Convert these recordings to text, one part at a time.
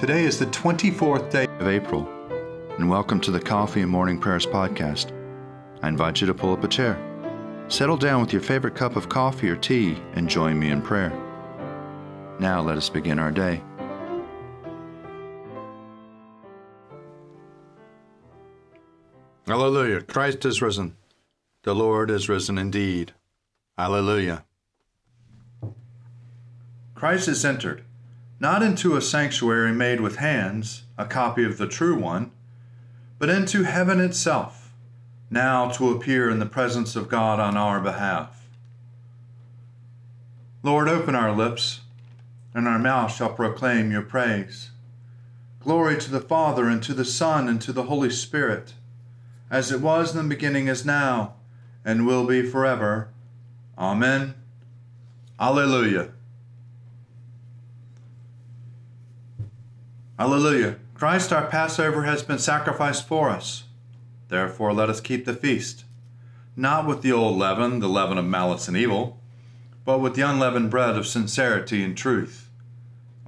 Today is the 24th day of April, and welcome to the Coffee and Morning Prayers podcast. I invite you to pull up a chair, settle down with your favorite cup of coffee or tea, and join me in prayer. Now let us begin our day. Hallelujah. Christ is risen. The Lord is risen indeed. Hallelujah. Christ is entered, not into a sanctuary made with hands, a copy of the true one, but into heaven itself, now to appear in the presence of God on our behalf. Lord, open our lips, and our mouth shall proclaim your praise. Glory to the Father, and to the Son, and to the Holy Spirit as it was in the beginning, is now, and will be forever. Amen. Alleluia. Alleluia. Christ our Passover has been sacrificed for us. Therefore, let us keep the feast, not with the old leaven, the leaven of malice and evil, but with the unleavened bread of sincerity and truth.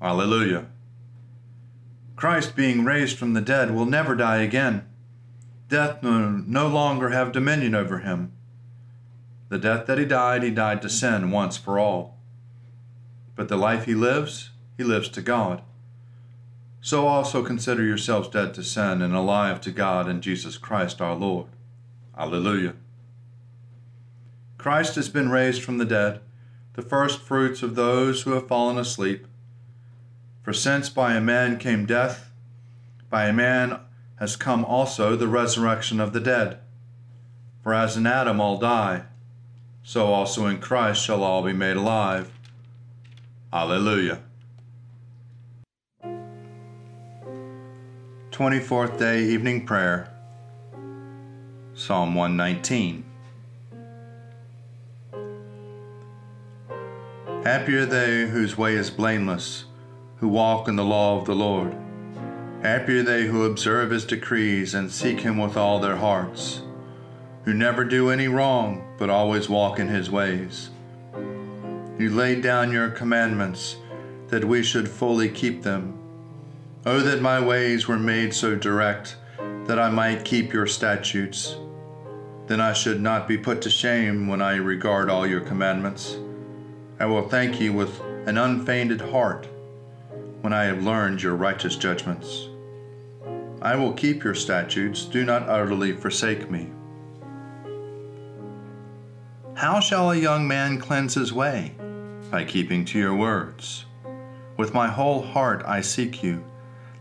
Alleluia. Christ, being raised from the dead, will never die again death no, no longer have dominion over him. The death that he died, he died to sin once for all. But the life he lives, he lives to God. So also consider yourselves dead to sin and alive to God in Jesus Christ our Lord. Alleluia. Christ has been raised from the dead, the first fruits of those who have fallen asleep. For since by a man came death, by a man has come also the resurrection of the dead. For as in Adam all die, so also in Christ shall all be made alive. Alleluia. 24th Day Evening Prayer, Psalm 119. Happy are they whose way is blameless, who walk in the law of the Lord. Happy are they who observe his decrees and seek him with all their hearts, who never do any wrong, but always walk in his ways. You laid down your commandments that we should fully keep them. Oh, that my ways were made so direct that I might keep your statutes. Then I should not be put to shame when I regard all your commandments. I will thank you with an unfeigned heart when I have learned your righteous judgments. I will keep your statutes, do not utterly forsake me. How shall a young man cleanse his way? By keeping to your words. With my whole heart I seek you.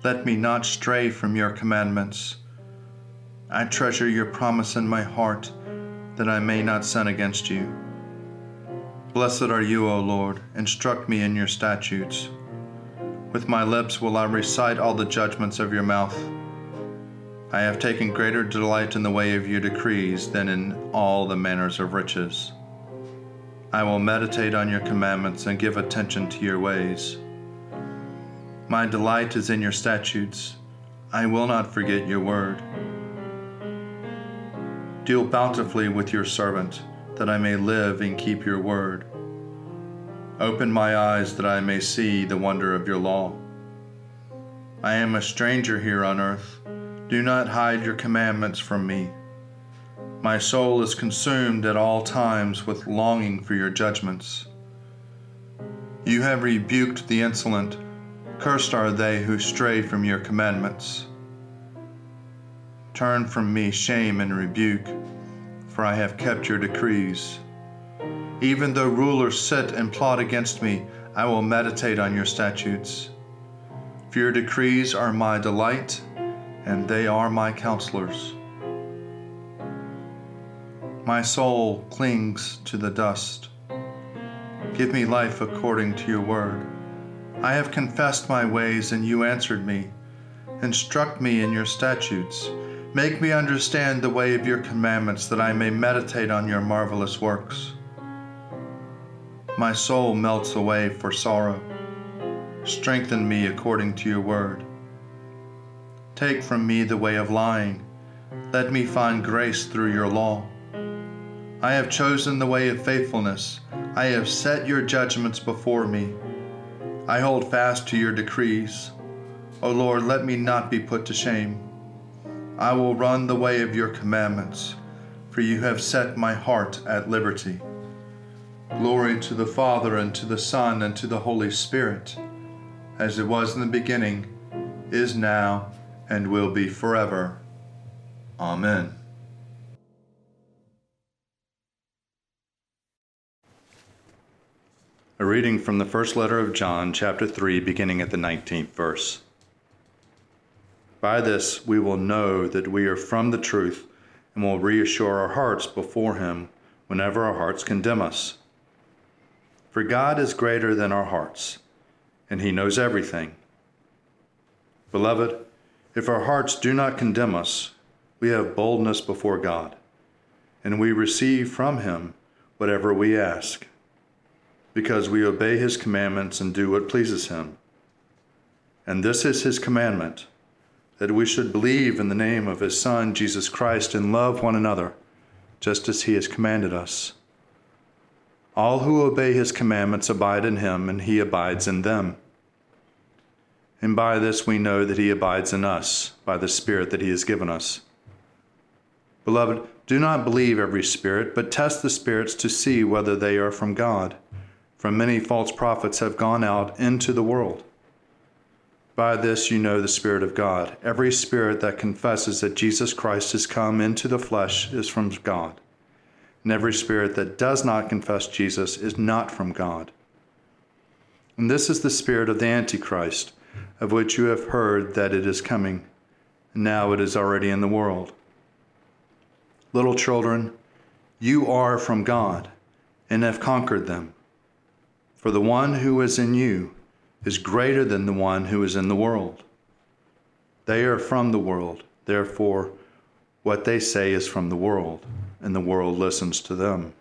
Let me not stray from your commandments. I treasure your promise in my heart, that I may not sin against you. Blessed are you, O Lord. Instruct me in your statutes. With my lips will I recite all the judgments of your mouth. I have taken greater delight in the way of your decrees than in all the manners of riches. I will meditate on your commandments and give attention to your ways. My delight is in your statutes. I will not forget your word. Deal bountifully with your servant, that I may live and keep your word. Open my eyes that I may see the wonder of your law. I am a stranger here on earth do not hide your commandments from me. My soul is consumed at all times with longing for your judgments. You have rebuked the insolent. Cursed are they who stray from your commandments. Turn from me shame and rebuke, for I have kept your decrees. Even though rulers sit and plot against me, I will meditate on your statutes. For your decrees are my delight and they are my counselors. My soul clings to the dust. Give me life according to your word. I have confessed my ways, and you answered me. Instruct me in your statutes. Make me understand the way of your commandments, that I may meditate on your marvelous works. My soul melts away for sorrow. Strengthen me according to your word. Take from me the way of lying. Let me find grace through your law. I have chosen the way of faithfulness. I have set your judgments before me. I hold fast to your decrees. O Lord, let me not be put to shame. I will run the way of your commandments, for you have set my heart at liberty. Glory to the Father, and to the Son, and to the Holy Spirit, as it was in the beginning, is now, and will be forever. Amen. A reading from the first letter of John, chapter 3, beginning at the 19th verse. By this we will know that we are from the truth and will reassure our hearts before Him whenever our hearts condemn us. For God is greater than our hearts, and He knows everything. Beloved, if our hearts do not condemn us, we have boldness before God, and we receive from Him whatever we ask because we obey his commandments and do what pleases him. And this is his commandment that we should believe in the name of his Son, Jesus Christ, and love one another, just as he has commanded us. All who obey his commandments abide in him, and he abides in them. And by this we know that he abides in us, by the Spirit that he has given us. Beloved, do not believe every spirit, but test the spirits to see whether they are from God for many false prophets have gone out into the world. By this you know the Spirit of God. Every spirit that confesses that Jesus Christ has come into the flesh is from God. And every spirit that does not confess Jesus is not from God. And this is the spirit of the Antichrist, of which you have heard that it is coming. And now it is already in the world. Little children, you are from God and have conquered them for the one who is in you is greater than the one who is in the world. They are from the world, therefore, what they say is from the world, and the world listens to them.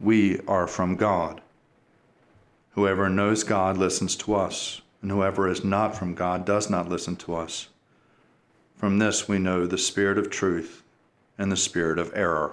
We are from God. Whoever knows God listens to us, and whoever is not from God does not listen to us. From this we know the spirit of truth and the spirit of error.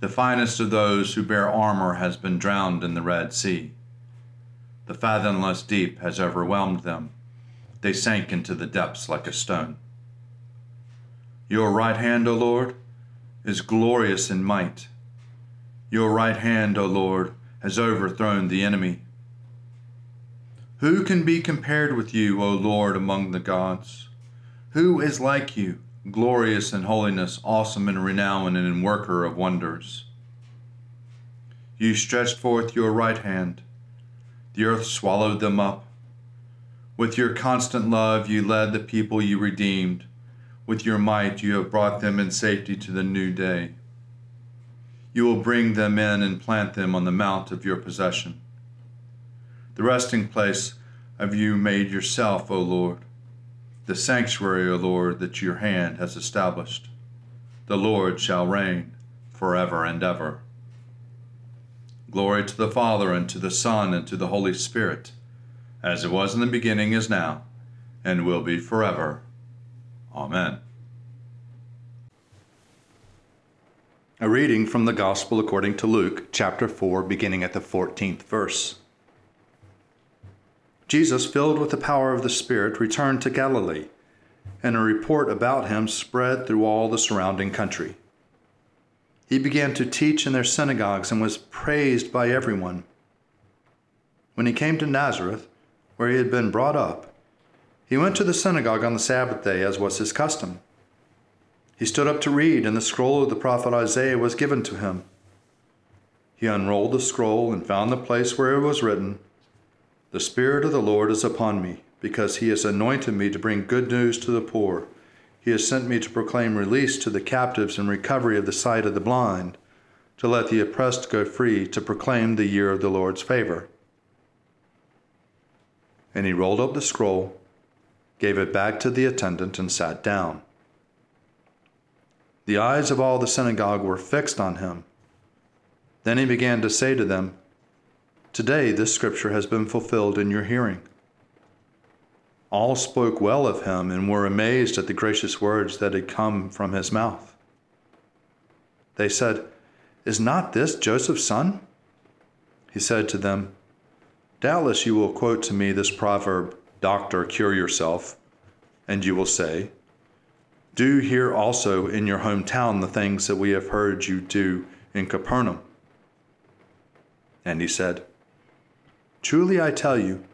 The finest of those who bear armor has been drowned in the Red Sea. The fathomless deep has overwhelmed them. They sank into the depths like a stone. Your right hand, O Lord, is glorious in might. Your right hand, O Lord, has overthrown the enemy. Who can be compared with you, O Lord, among the gods? Who is like you? Glorious in holiness, awesome in renown, and in worker of wonders. You stretched forth your right hand, the earth swallowed them up. With your constant love, you led the people you redeemed. With your might, you have brought them in safety to the new day. You will bring them in and plant them on the mount of your possession. The resting place of you made yourself, O Lord the sanctuary, O Lord, that your hand has established. The Lord shall reign forever and ever. Glory to the Father, and to the Son, and to the Holy Spirit, as it was in the beginning, is now, and will be forever. Amen. A reading from the Gospel according to Luke, chapter 4, beginning at the 14th verse. Jesus, filled with the power of the Spirit, returned to Galilee, and a report about him spread through all the surrounding country. He began to teach in their synagogues and was praised by everyone. When he came to Nazareth, where he had been brought up, he went to the synagogue on the Sabbath day, as was his custom. He stood up to read, and the scroll of the prophet Isaiah was given to him. He unrolled the scroll and found the place where it was written, the Spirit of the Lord is upon me, because he has anointed me to bring good news to the poor. He has sent me to proclaim release to the captives and recovery of the sight of the blind, to let the oppressed go free, to proclaim the year of the Lord's favor. And he rolled up the scroll, gave it back to the attendant, and sat down. The eyes of all the synagogue were fixed on him. Then he began to say to them, Today this scripture has been fulfilled in your hearing. All spoke well of him and were amazed at the gracious words that had come from his mouth. They said, Is not this Joseph's son? He said to them, Doubtless you will quote to me this proverb, Doctor, cure yourself, and you will say, Do here also in your hometown the things that we have heard you do in Capernaum. And he said, Truly I tell you,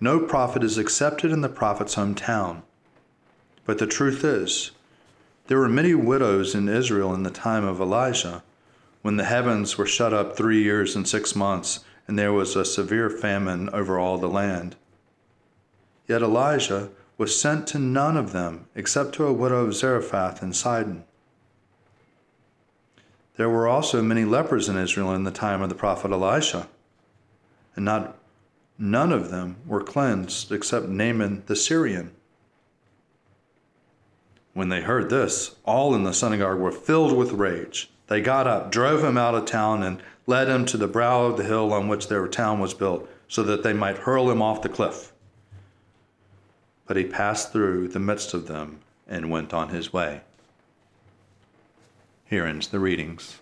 no prophet is accepted in the prophet's hometown. But the truth is, there were many widows in Israel in the time of Elijah, when the heavens were shut up three years and six months, and there was a severe famine over all the land. Yet Elijah was sent to none of them except to a widow of Zarephath in Sidon. There were also many lepers in Israel in the time of the prophet Elisha, and not None of them were cleansed except Naaman the Syrian. When they heard this, all in the synagogue were filled with rage. They got up, drove him out of town, and led him to the brow of the hill on which their town was built, so that they might hurl him off the cliff. But he passed through the midst of them and went on his way. Here ends the readings.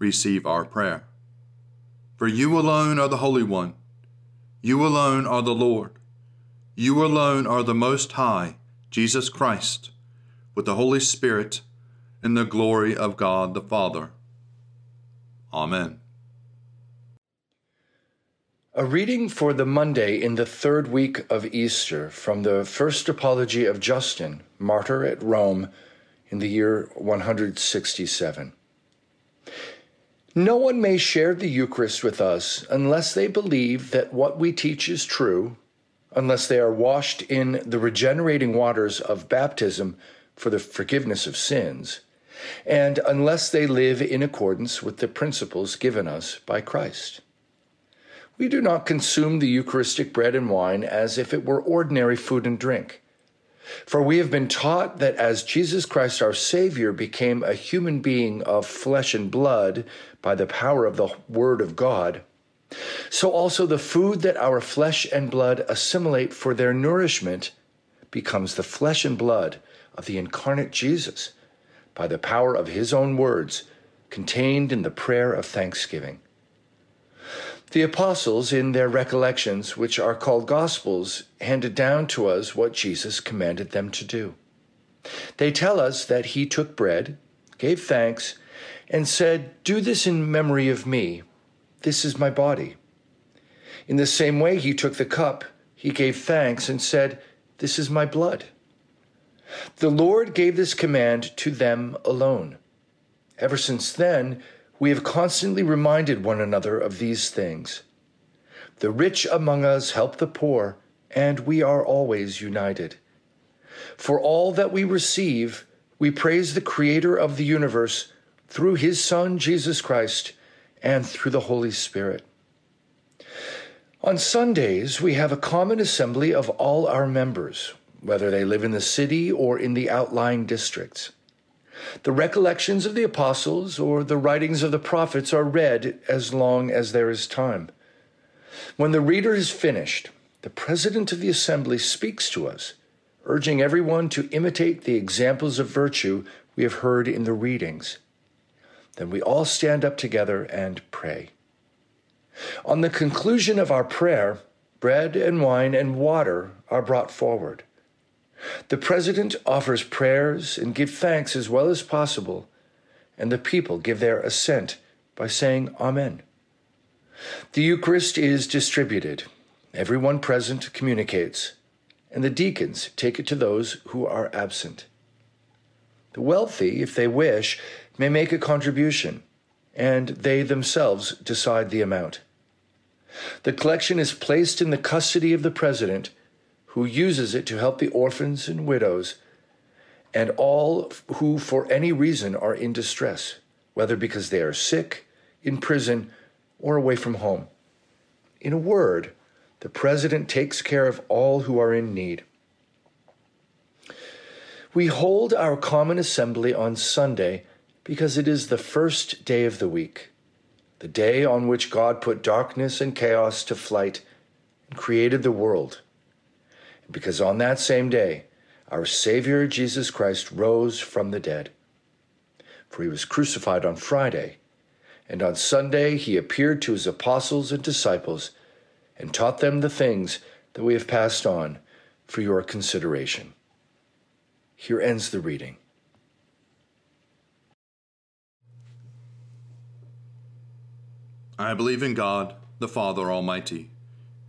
receive our prayer. For you alone are the Holy One. You alone are the Lord. You alone are the Most High, Jesus Christ, with the Holy Spirit, in the glory of God the Father. Amen. A reading for the Monday in the third week of Easter from the first apology of Justin, martyr at Rome, in the year 167. No one may share the Eucharist with us unless they believe that what we teach is true, unless they are washed in the regenerating waters of baptism for the forgiveness of sins, and unless they live in accordance with the principles given us by Christ. We do not consume the Eucharistic bread and wine as if it were ordinary food and drink. For we have been taught that as Jesus Christ our Savior became a human being of flesh and blood by the power of the Word of God, so also the food that our flesh and blood assimilate for their nourishment becomes the flesh and blood of the incarnate Jesus by the power of his own words contained in the prayer of thanksgiving. The apostles, in their recollections, which are called Gospels, handed down to us what Jesus commanded them to do. They tell us that he took bread, gave thanks, and said, Do this in memory of me. This is my body. In the same way, he took the cup, he gave thanks, and said, This is my blood. The Lord gave this command to them alone. Ever since then, we have constantly reminded one another of these things. The rich among us help the poor, and we are always united. For all that we receive, we praise the Creator of the universe through His Son, Jesus Christ, and through the Holy Spirit. On Sundays, we have a common assembly of all our members, whether they live in the city or in the outlying districts. The recollections of the apostles or the writings of the prophets are read as long as there is time. When the reader is finished, the president of the assembly speaks to us, urging everyone to imitate the examples of virtue we have heard in the readings. Then we all stand up together and pray. On the conclusion of our prayer, bread and wine and water are brought forward. The president offers prayers and gives thanks as well as possible, and the people give their assent by saying Amen. The Eucharist is distributed. Everyone present communicates, and the deacons take it to those who are absent. The wealthy, if they wish, may make a contribution, and they themselves decide the amount. The collection is placed in the custody of the president, who uses it to help the orphans and widows and all who, for any reason, are in distress, whether because they are sick, in prison, or away from home. In a word, the president takes care of all who are in need. We hold our common assembly on Sunday because it is the first day of the week, the day on which God put darkness and chaos to flight and created the world. Because on that same day, our Savior Jesus Christ rose from the dead. For he was crucified on Friday, and on Sunday he appeared to his apostles and disciples and taught them the things that we have passed on for your consideration. Here ends the reading. I believe in God, the Father Almighty,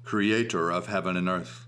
creator of heaven and earth.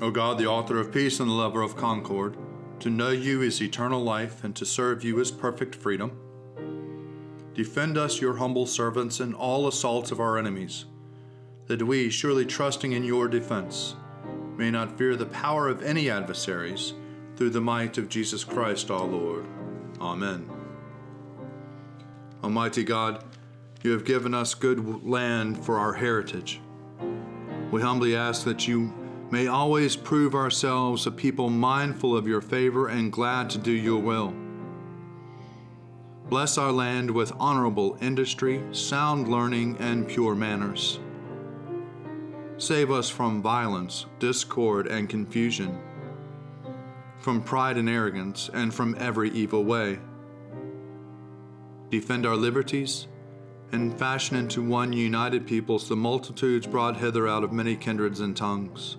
O God, the author of peace and the lover of concord, to know you is eternal life, and to serve you is perfect freedom. Defend us, your humble servants, in all assaults of our enemies, that we, surely trusting in your defense, may not fear the power of any adversaries, through the might of Jesus Christ our Lord. Amen. Almighty God, you have given us good land for our heritage. We humbly ask that you may always prove ourselves a people mindful of your favor and glad to do your will. Bless our land with honorable industry, sound learning, and pure manners. Save us from violence, discord, and confusion, from pride and arrogance, and from every evil way. Defend our liberties, and fashion into one united peoples the multitudes brought hither out of many kindreds and tongues.